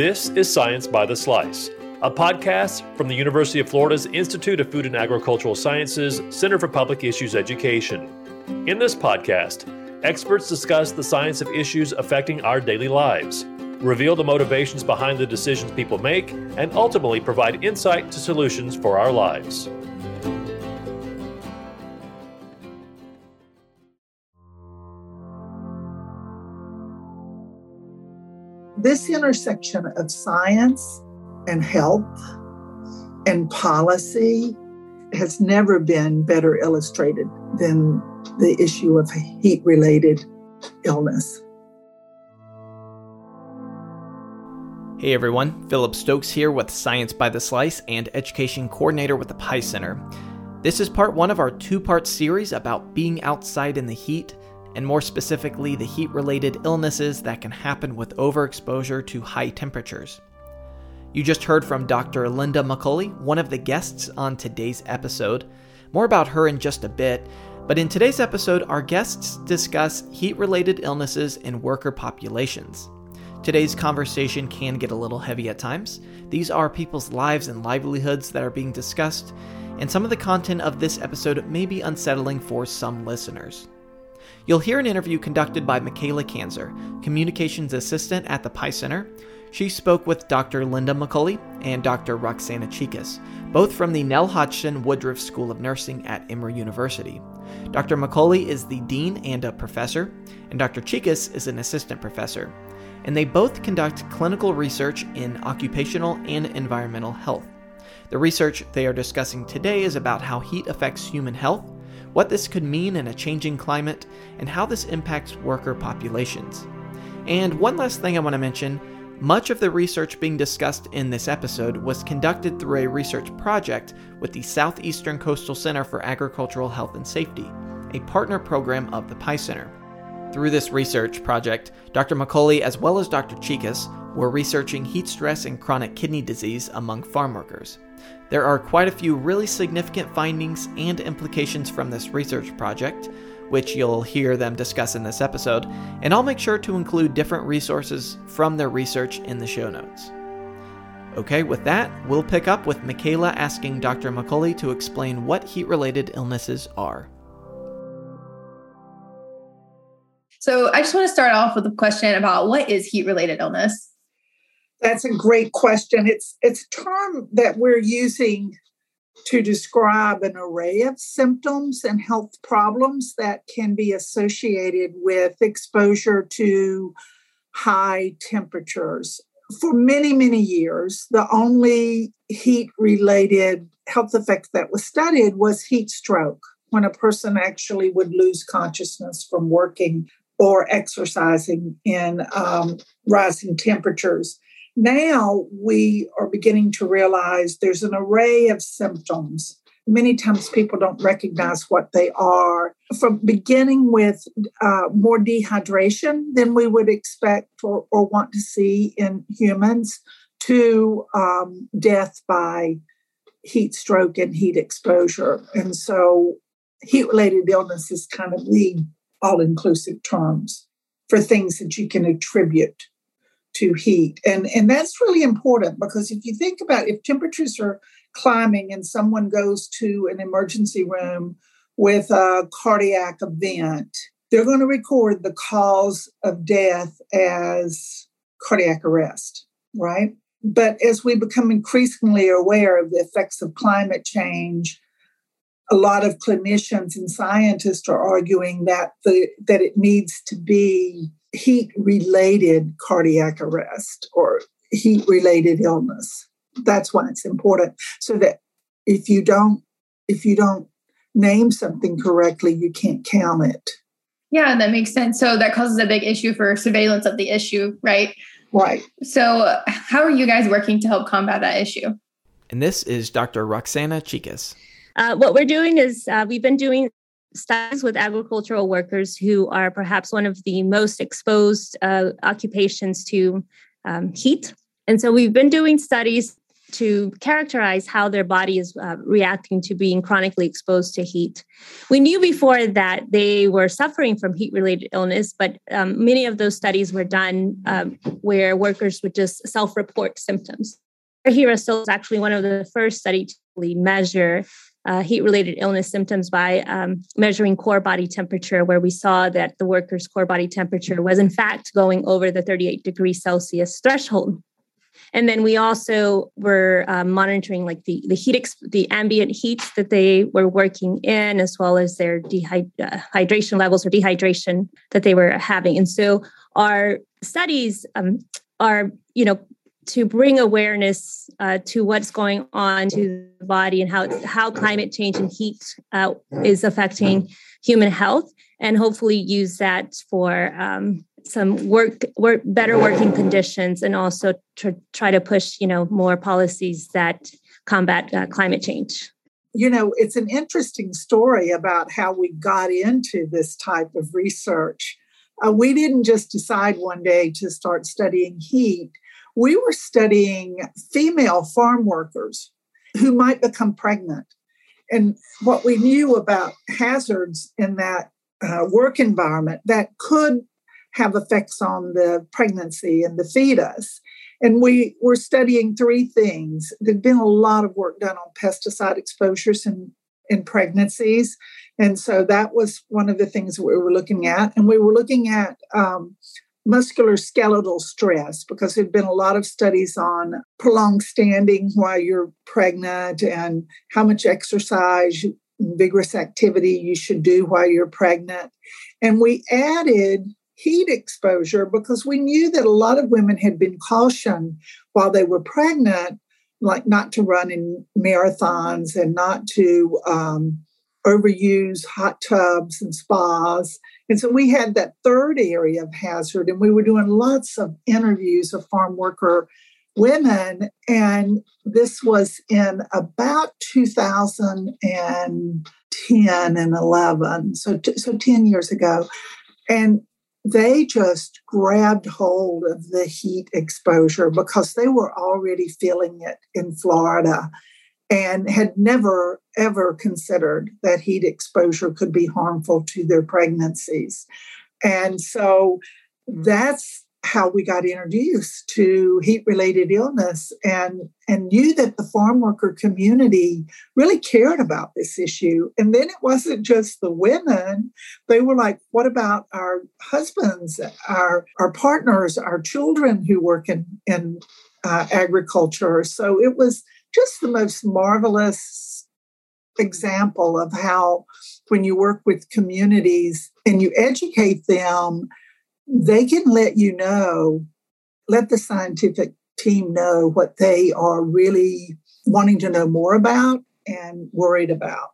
This is Science by the Slice, a podcast from the University of Florida's Institute of Food and Agricultural Sciences Center for Public Issues Education. In this podcast, experts discuss the science of issues affecting our daily lives, reveal the motivations behind the decisions people make, and ultimately provide insight to solutions for our lives. This intersection of science and health and policy has never been better illustrated than the issue of heat related illness. Hey everyone, Philip Stokes here with Science by the Slice and Education Coordinator with the PIE Center. This is part one of our two part series about being outside in the heat and more specifically, the heat related illnesses that can happen with overexposure to high temperatures. You just heard from Dr. Linda McCauley, one of the guests on today's episode. More about her in just a bit, but in today's episode, our guests discuss heat related illnesses in worker populations. Today's conversation can get a little heavy at times. These are people's lives and livelihoods that are being discussed, and some of the content of this episode may be unsettling for some listeners. You'll hear an interview conducted by Michaela Kanzer, Communications Assistant at the PIE Center. She spoke with Dr. Linda McCauley and Dr. Roxana Chicas, both from the Nell Hodgson Woodruff School of Nursing at Emory University. Dr. McCauley is the dean and a professor, and Dr. Chicas is an assistant professor. And they both conduct clinical research in occupational and environmental health. The research they are discussing today is about how heat affects human health what this could mean in a changing climate, and how this impacts worker populations. And one last thing I want to mention much of the research being discussed in this episode was conducted through a research project with the Southeastern Coastal Center for Agricultural Health and Safety, a partner program of the PIE Center. Through this research project, Dr. McCauley as well as Dr. Chicas were researching heat stress and chronic kidney disease among farm workers. There are quite a few really significant findings and implications from this research project, which you'll hear them discuss in this episode, and I'll make sure to include different resources from their research in the show notes. Okay, with that, we'll pick up with Michaela asking Dr. McCauley to explain what heat related illnesses are. So, I just want to start off with a question about what is heat related illness? That's a great question. It's it's a term that we're using to describe an array of symptoms and health problems that can be associated with exposure to high temperatures. For many, many years, the only heat related health effect that was studied was heat stroke, when a person actually would lose consciousness from working or exercising in um, rising temperatures. Now we are beginning to realize there's an array of symptoms. Many times people don't recognize what they are. From beginning with uh, more dehydration than we would expect or, or want to see in humans, to um, death by heat stroke and heat exposure. And so, heat related illness is kind of the all inclusive terms for things that you can attribute to heat. And, and that's really important because if you think about if temperatures are climbing and someone goes to an emergency room with a cardiac event, they're going to record the cause of death as cardiac arrest, right? But as we become increasingly aware of the effects of climate change, a lot of clinicians and scientists are arguing that the that it needs to be heat related cardiac arrest or heat related illness. That's why it's important. So that if you don't if you don't name something correctly, you can't count it. Yeah, that makes sense. So that causes a big issue for surveillance of the issue, right? Right. So how are you guys working to help combat that issue? And this is Dr. Roxana Chicas. Uh, what we're doing is uh, we've been doing studies with agricultural workers who are perhaps one of the most exposed uh, occupations to um, heat. And so we've been doing studies to characterize how their body is uh, reacting to being chronically exposed to heat. We knew before that they were suffering from heat related illness, but um, many of those studies were done um, where workers would just self report symptoms. Girasoles is actually one of the first studies to really measure uh, heat related illness symptoms by um, measuring core body temperature, where we saw that the worker's core body temperature was, in fact, going over the 38 degrees Celsius threshold. And then we also were um, monitoring like the the heat ex- the ambient heat that they were working in, as well as their dehydration uh, levels or dehydration that they were having. And so our studies um, are you know to bring awareness uh, to what's going on to the body and how how climate change and heat uh, is affecting human health, and hopefully use that for um, some work, work better working conditions and also to try to push you know more policies that combat uh, climate change. You know it's an interesting story about how we got into this type of research. Uh, we didn't just decide one day to start studying heat we were studying female farm workers who might become pregnant and what we knew about hazards in that uh, work environment that could have effects on the pregnancy and the fetus. And we were studying three things. There'd been a lot of work done on pesticide exposures in, in pregnancies. And so that was one of the things we were looking at. And we were looking at um, muscular skeletal stress because there'd been a lot of studies on prolonged standing while you're pregnant and how much exercise vigorous activity you should do while you're pregnant and we added heat exposure because we knew that a lot of women had been cautioned while they were pregnant, like not to run in marathons and not to um, overuse hot tubs and spas. And so we had that third area of hazard, and we were doing lots of interviews of farm worker women. And this was in about 2010 and 11, so, t- so 10 years ago. And they just grabbed hold of the heat exposure because they were already feeling it in Florida and had never ever considered that heat exposure could be harmful to their pregnancies. And so that's how we got introduced to heat related illness and and knew that the farm worker community really cared about this issue. And then it wasn't just the women. They were like what about our husbands our our partners our children who work in in uh, agriculture? So it was just the most marvelous example of how when you work with communities and you educate them they can let you know, let the scientific team know what they are really wanting to know more about and worried about.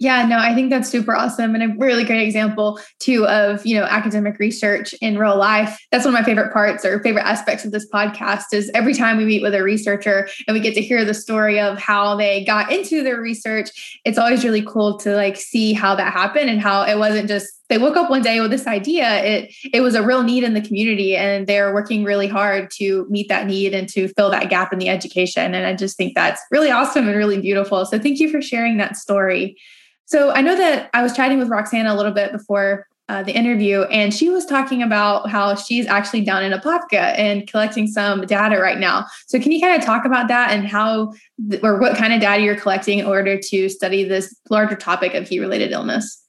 Yeah, no, I think that's super awesome and a really great example too of, you know, academic research in real life. That's one of my favorite parts or favorite aspects of this podcast is every time we meet with a researcher and we get to hear the story of how they got into their research, it's always really cool to like see how that happened and how it wasn't just they woke up one day with this idea. It it was a real need in the community and they're working really hard to meet that need and to fill that gap in the education. And I just think that's really awesome and really beautiful. So thank you for sharing that story. So I know that I was chatting with Roxana a little bit before uh, the interview, and she was talking about how she's actually down in Apopka and collecting some data right now. So can you kind of talk about that and how or what kind of data you're collecting in order to study this larger topic of heat-related illness?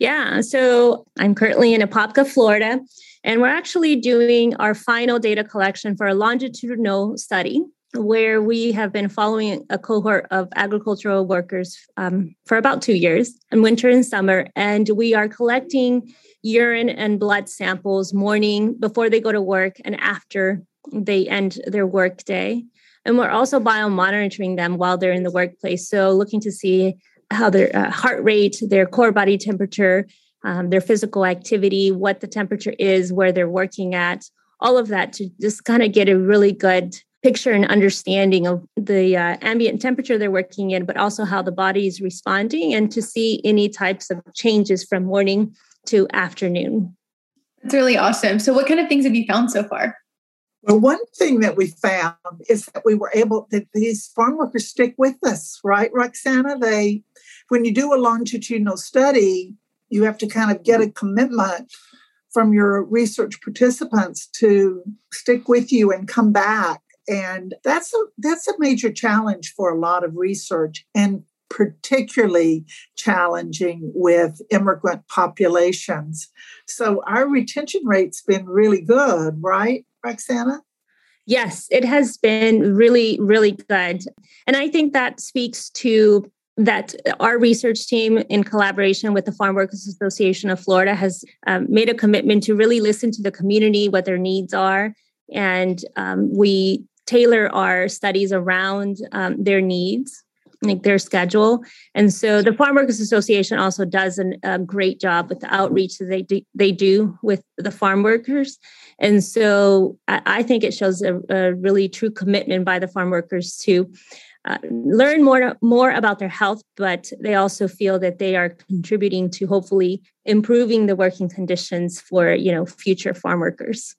Yeah, so I'm currently in Apopka, Florida, and we're actually doing our final data collection for a longitudinal study where we have been following a cohort of agricultural workers um, for about two years in winter and summer. And we are collecting urine and blood samples morning before they go to work and after they end their work day. And we're also biomonitoring them while they're in the workplace. So, looking to see how their uh, heart rate, their core body temperature, um, their physical activity, what the temperature is, where they're working at, all of that to just kind of get a really good picture and understanding of the uh, ambient temperature they're working in, but also how the body is responding and to see any types of changes from morning to afternoon. That's really awesome. So, what kind of things have you found so far? Well, one thing that we found is that we were able that these farm workers stick with us, right, Roxana? They, when you do a longitudinal study, you have to kind of get a commitment from your research participants to stick with you and come back and that's a that's a major challenge for a lot of research and particularly challenging with immigrant populations. So our retention rate's been really good right roxana? Yes it has been really really good. And i think that speaks to that our research team, in collaboration with the Farm Workers Association of Florida, has um, made a commitment to really listen to the community, what their needs are. And um, we tailor our studies around um, their needs like their schedule. And so the farm workers association also does an, a great job with the outreach that they do, they do with the farm workers and so i, I think it shows a, a, really true commitment by the farm workers to uh, learn more more about their health but they also feel that they are contributing to hopefully improving the working conditions for you know future farm workers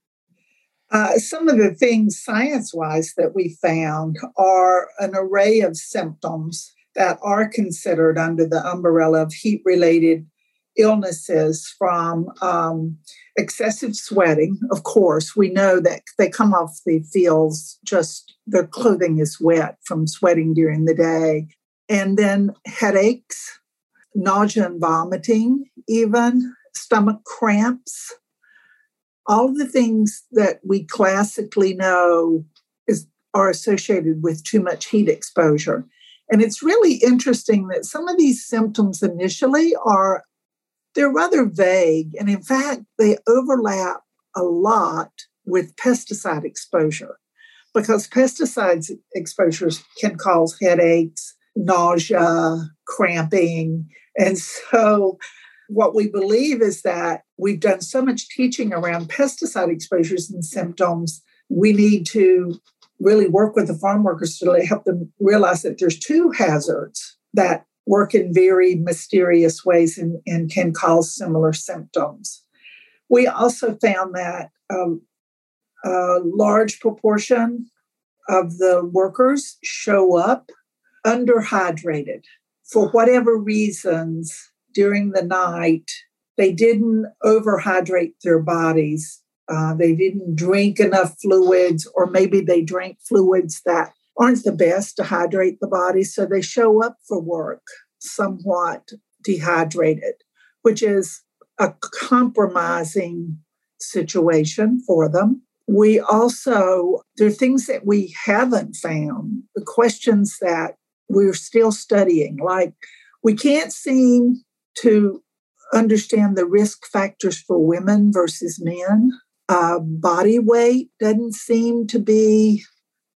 uh, some of the things science wise that we found are an array of symptoms that are considered under the umbrella of heat related illnesses from um, excessive sweating. Of course, we know that they come off the fields, just their clothing is wet from sweating during the day. And then headaches, nausea and vomiting, even stomach cramps, all of the things that we classically know is, are associated with too much heat exposure. And it's really interesting that some of these symptoms initially are they're rather vague and in fact they overlap a lot with pesticide exposure because pesticides exposures can cause headaches, nausea, cramping. And so what we believe is that we've done so much teaching around pesticide exposures and symptoms. We need to really work with the farm workers to help them realize that there's two hazards that work in very mysterious ways and, and can cause similar symptoms. We also found that um, a large proportion of the workers show up underhydrated for whatever reasons during the night, they didn't overhydrate their bodies. Uh, they didn't drink enough fluids, or maybe they drank fluids that aren't the best to hydrate the body. So they show up for work somewhat dehydrated, which is a compromising situation for them. We also, there are things that we haven't found, the questions that we're still studying, like we can't seem to understand the risk factors for women versus men. Uh, body weight doesn't seem to be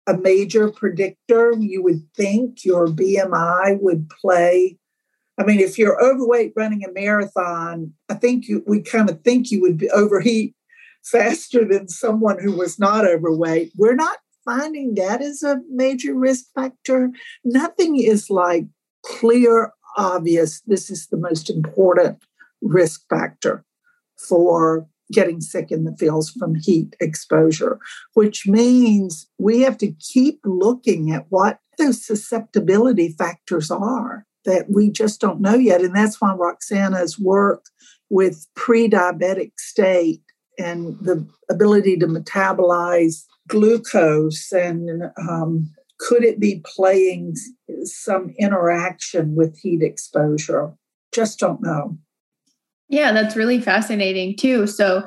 a major predictor. You would think your BMI would play. I mean, if you're overweight running a marathon, I think you, we kind of think you would overheat faster than someone who was not overweight. We're not finding that as a major risk factor. Nothing is like clear obvious this is the most important risk factor for getting sick in the fields from heat exposure, which means we have to keep looking at what those susceptibility factors are that we just don't know yet. And that's why Roxana's work with pre diabetic state and the ability to metabolize glucose and um, could it be playing some interaction with heat exposure? Just don't know. Yeah, that's really fascinating too. So,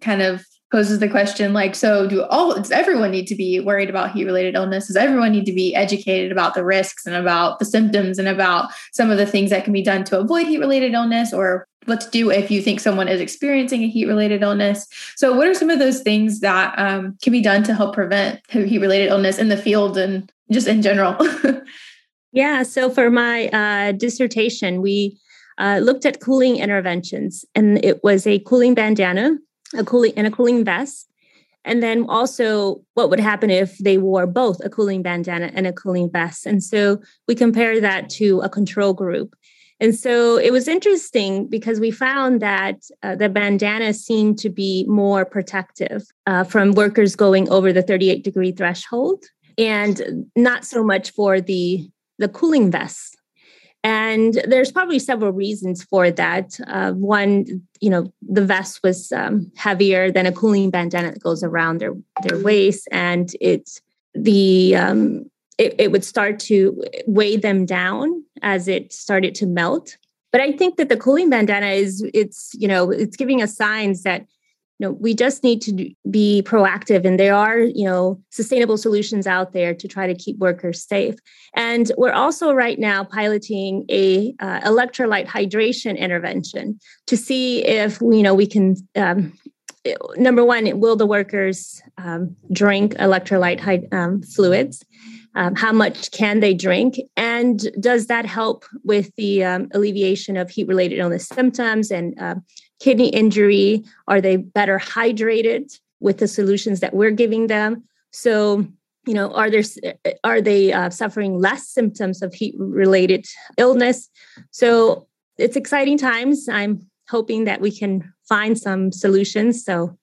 kind of poses the question like so do all does everyone need to be worried about heat related illness does everyone need to be educated about the risks and about the symptoms and about some of the things that can be done to avoid heat related illness or what to do if you think someone is experiencing a heat related illness so what are some of those things that um, can be done to help prevent heat related illness in the field and just in general? yeah. So for my uh, dissertation, we uh, looked at cooling interventions, and it was a cooling bandana, a cooling and a cooling vest. And then also, what would happen if they wore both a cooling bandana and a cooling vest? And so we compared that to a control group. And so it was interesting because we found that uh, the bandana seemed to be more protective uh, from workers going over the 38 degree threshold and not so much for the, the cooling vests. And there's probably several reasons for that. Uh, one, you know, the vest was um, heavier than a cooling bandana that goes around their, their waist, and it the um, it, it would start to weigh them down as it started to melt. But I think that the cooling bandana is it's you know it's giving us signs that you know we just need to be proactive and there are you know sustainable solutions out there to try to keep workers safe. And we're also right now piloting a uh, electrolyte hydration intervention to see if you know we can um, number one will the workers um, drink electrolyte um, fluids? Um, how much can they drink? And does that help with the um, alleviation of heat related illness symptoms and uh, kidney injury? Are they better hydrated with the solutions that we're giving them? So you know are there are they uh, suffering less symptoms of heat related illness? So it's exciting times. I'm hoping that we can find some solutions so.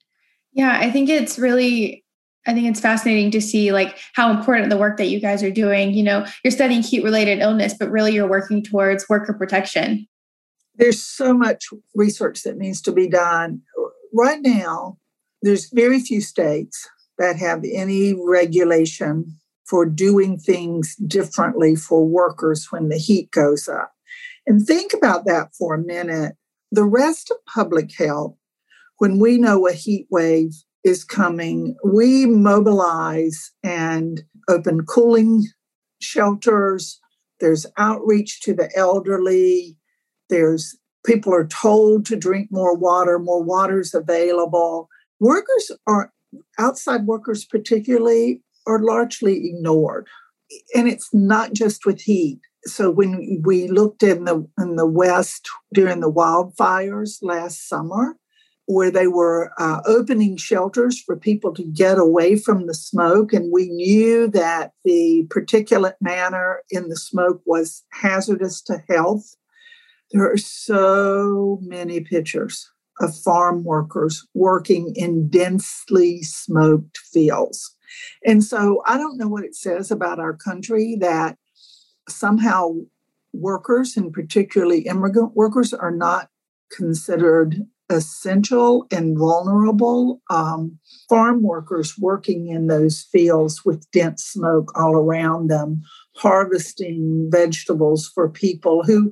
Yeah i think it's really I think it's fascinating to see like how important the work that you guys are doing. You know, you're studying heat related illness, but really you're working towards worker protection. There's so much research that needs to be done. Right now, there's very few states that have any regulation for doing things differently for workers when the heat goes up. And think about that for a minute. The rest of public health, when we know a heat wave is coming, we mobilize and open cooling shelters. There's outreach to the elderly. There's people are told to drink more water, more water is available. Workers are outside workers particularly are largely ignored. And it's not just with heat. So when we looked in the in the west during the wildfires last summer, where they were uh, opening shelters for people to get away from the smoke. And we knew that the particulate matter in the smoke was hazardous to health. There are so many pictures of farm workers working in densely smoked fields. And so I don't know what it says about our country that somehow workers, and particularly immigrant workers, are not considered essential and vulnerable um, farm workers working in those fields with dense smoke all around them, harvesting vegetables for people who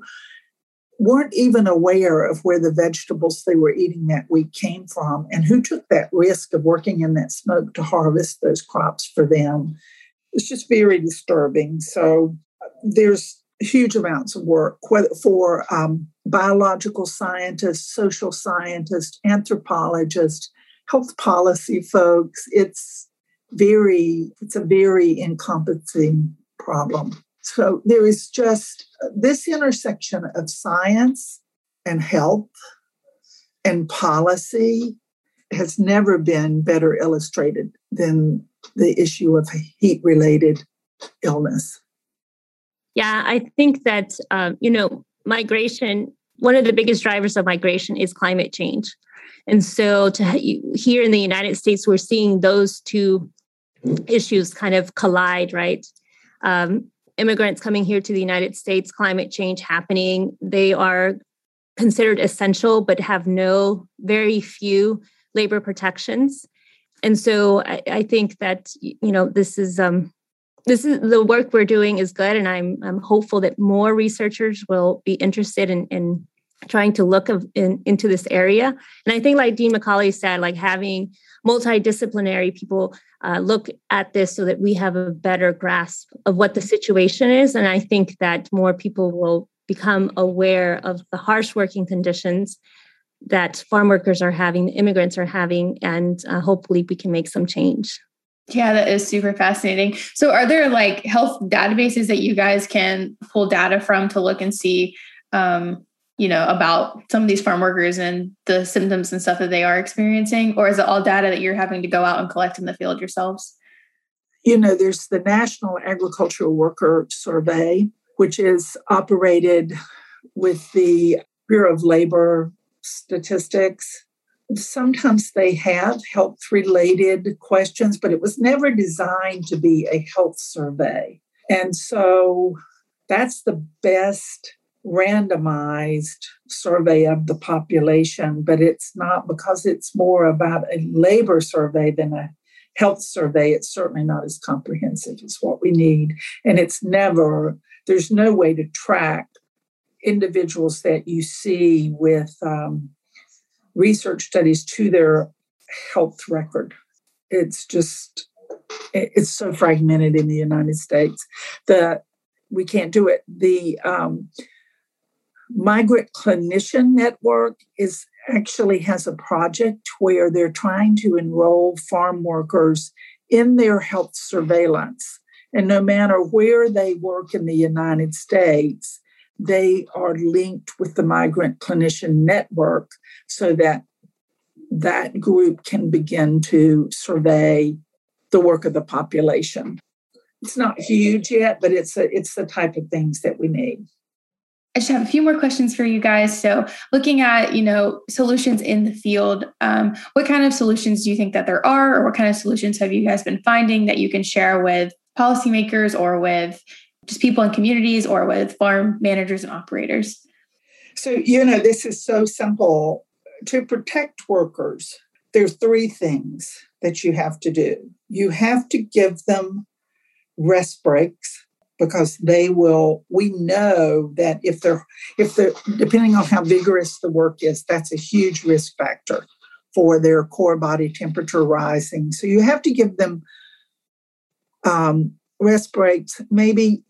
weren't even aware of where the vegetables they were eating that week came from and who took that risk of working in that smoke to harvest those crops for them. It's just very disturbing. So there's huge amounts of work for um, biological scientists, social scientists, anthropologists, health policy folks. It's very, it's a very encompassing problem. So there is just this intersection of science and health and policy has never been better illustrated than the issue of heat related illness. Yeah, I think that, um, you know, migration, one of the biggest drivers of migration is climate change. And so to here in the United States, we're seeing those two issues kind of collide, right? Um, immigrants coming here to the United States, climate change happening, they are considered essential, but have no, very few labor protections. And so I, I think that, you know, this is um, this is the work we're doing is good and i'm i'm hopeful that more researchers will be interested in in trying to look of, in, into this area. And i think like dean mccauley said like having multidisciplinary people uh, look at this so that we have a better grasp of what the situation is. And i think that more people will become aware of the harsh working conditions that farm workers are having immigrants are having and uh, hopefully we can make some change. Yeah, that is super fascinating. So, are there like health databases that you guys can pull data from to look and see, um, you know, about some of these farm workers and the symptoms and stuff that they are experiencing? Or is it all data that you're having to go out and collect in the field yourselves? You know, there's the National Agricultural Worker Survey, which is operated with the Bureau of Labor statistics. Sometimes they have health related questions, but it was never designed to be a health survey. And so that's the best randomized survey of the population, but it's not because it's more about a labor survey than a health survey. It's certainly not as comprehensive as what we need. And it's never, there's no way to track individuals that you see with um, research studies to their health record. It's just, it's so fragmented in the United States that we can't do it. The um, Migrant Clinician Network is actually has a project where they're trying to enroll farm workers in their health surveillance. And no matter where they work in the United States, they are linked with the Migrant Clinician Network so that that group can begin to survey the work of the population. It's not huge yet, but it's a, it's the type of things that we need. I just have a few more questions for you guys. So, looking at you know solutions in the field, um, what kind of solutions do you think that there are, or what kind of solutions have you guys been finding that you can share with policymakers or with just people in communities or with farm managers and operators? So, you know, this is so simple. To protect workers, there are three things that you have to do. You have to give them rest breaks because they will we know that if they're if they're depending on how vigorous the work is that's a huge risk factor for their core body temperature rising. So you have to give them um, rest breaks maybe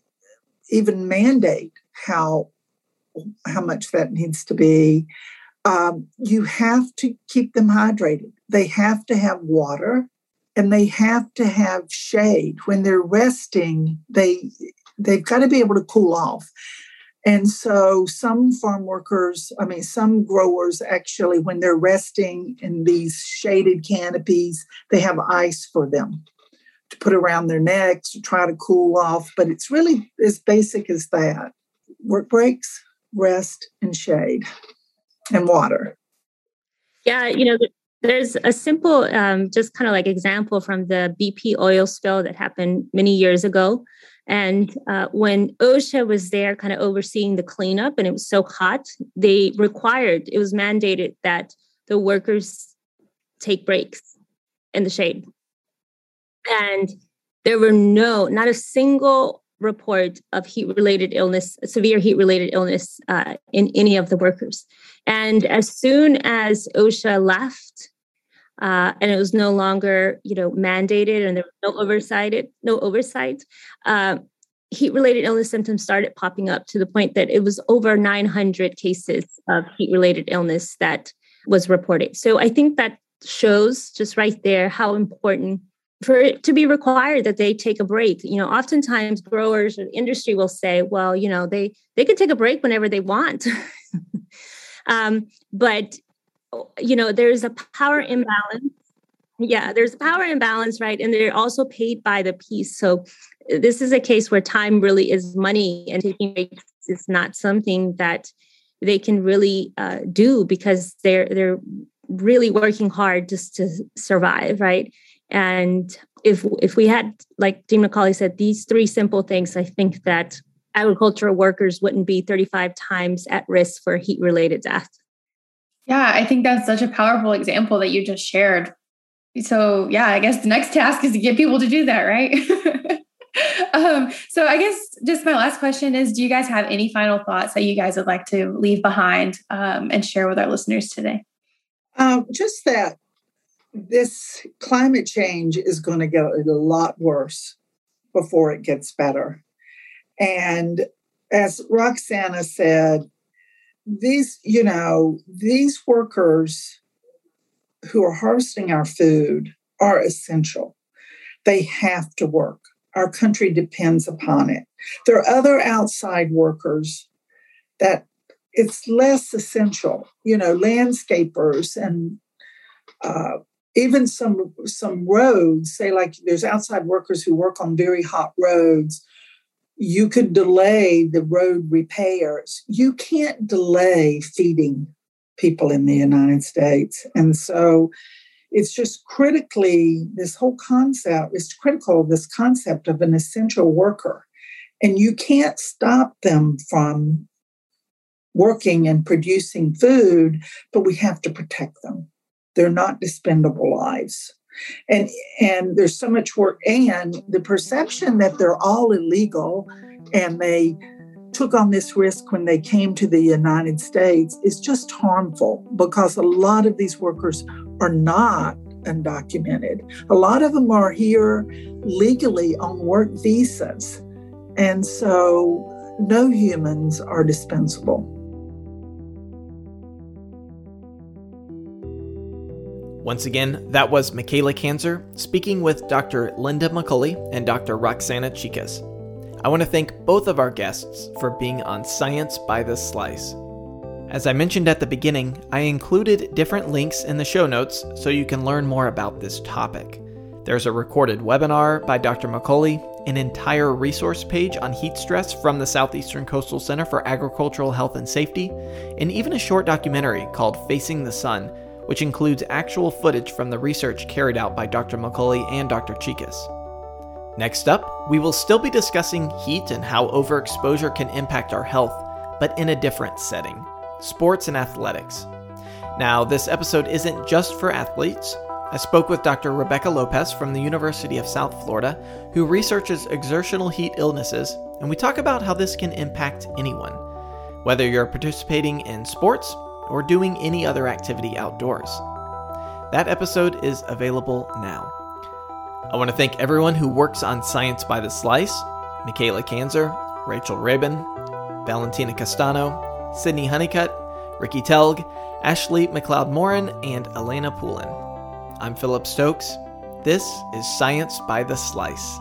even mandate how how much that needs to be. Um, you have to keep them hydrated. They have to have water and they have to have shade. When they're resting they they've got to be able to cool off. And so some farm workers i mean some growers actually when they're resting in these shaded canopies they have ice for them to put around their necks to try to cool off. But it's really as basic as that. Work breaks rest and shade and water. Yeah you know there's a simple, um, just kind of like example from the BP oil spill that happened many years ago. And uh, when OSHA was there, kind of overseeing the cleanup, and it was so hot, they required, it was mandated that the workers take breaks in the shade. And there were no, not a single report of heat related illness, severe heat related illness uh, in any of the workers. And as soon as OSHA left, uh, and it was no longer you know mandated and there was no oversight no oversight. Uh, heat related illness symptoms started popping up to the point that it was over 900 cases of heat related illness that was reported. So i think that shows just right there how important for it to be required that they take a break. You know oftentimes growers or industry will say well you know they they can take a break whenever they want. Um, but you know there's a power imbalance. Yeah there's a power imbalance right? And they're also paid by the piece so this is a case where time really is money and taking breaks is not something that they can really uh, do because they're they're really working hard just to survive right? And if if we had like dean mccauley said these three simple things i think that agricultural workers wouldn't be 35 times at risk for heat related death yeah, I think that's such a powerful example that you just shared. So, yeah, I guess the next task is to get people to do that, right? um, so, I guess just my last question is Do you guys have any final thoughts that you guys would like to leave behind um, and share with our listeners today? Um, just that this climate change is going to get a lot worse before it gets better. And as Roxana said, these, you know, these workers who are harvesting our food are essential. They have to work. Our country depends upon it. There are other outside workers that it's less essential, you know, landscapers and uh, even some some roads. Say like there's outside workers who work on very hot roads you could delay the road repairs. You can't delay feeding people in the United States. And so it's just critically, this whole concept is critical, this concept of an essential worker. And you can't stop them from working and producing food, but we have to protect them. They're not dispendable lives. And and there's so much work and the perception that they're all illegal and they took on this risk when they came to the United States is just harmful because a lot of these workers are not undocumented. A lot of them are here legally on work visas. And so no humans are dispensable. Once again, that was Michaela Kanzer speaking with Dr. Linda McCauley and Dr. Roxana Chicas. I want to thank both of our guests for being on Science by the Slice. As I mentioned at the beginning, I included different links in the show notes so you can learn more about this topic. There's a recorded webinar by Dr. McCauley, an entire resource page on heat stress from the Southeastern Coastal Center for Agricultural Health and Safety, and even a short documentary called Facing the Sun, which includes actual footage from the research carried out by Dr. McCauley and Dr. Chicas. Next up, we will still be discussing heat and how overexposure can impact our health, but in a different setting sports and athletics. Now, this episode isn't just for athletes. I spoke with Dr. Rebecca Lopez from the University of South Florida, who researches exertional heat illnesses, and we talk about how this can impact anyone, whether you're participating in sports or doing any other activity outdoors. That episode is available now. I want to thank everyone who works on Science by the Slice Michaela Kanzer, Rachel Rabin, Valentina Castano, Sydney Honeycutt, Ricky Telg, Ashley McLeod Morin, and Elena Poulin. I'm Philip Stokes. This is Science by the Slice.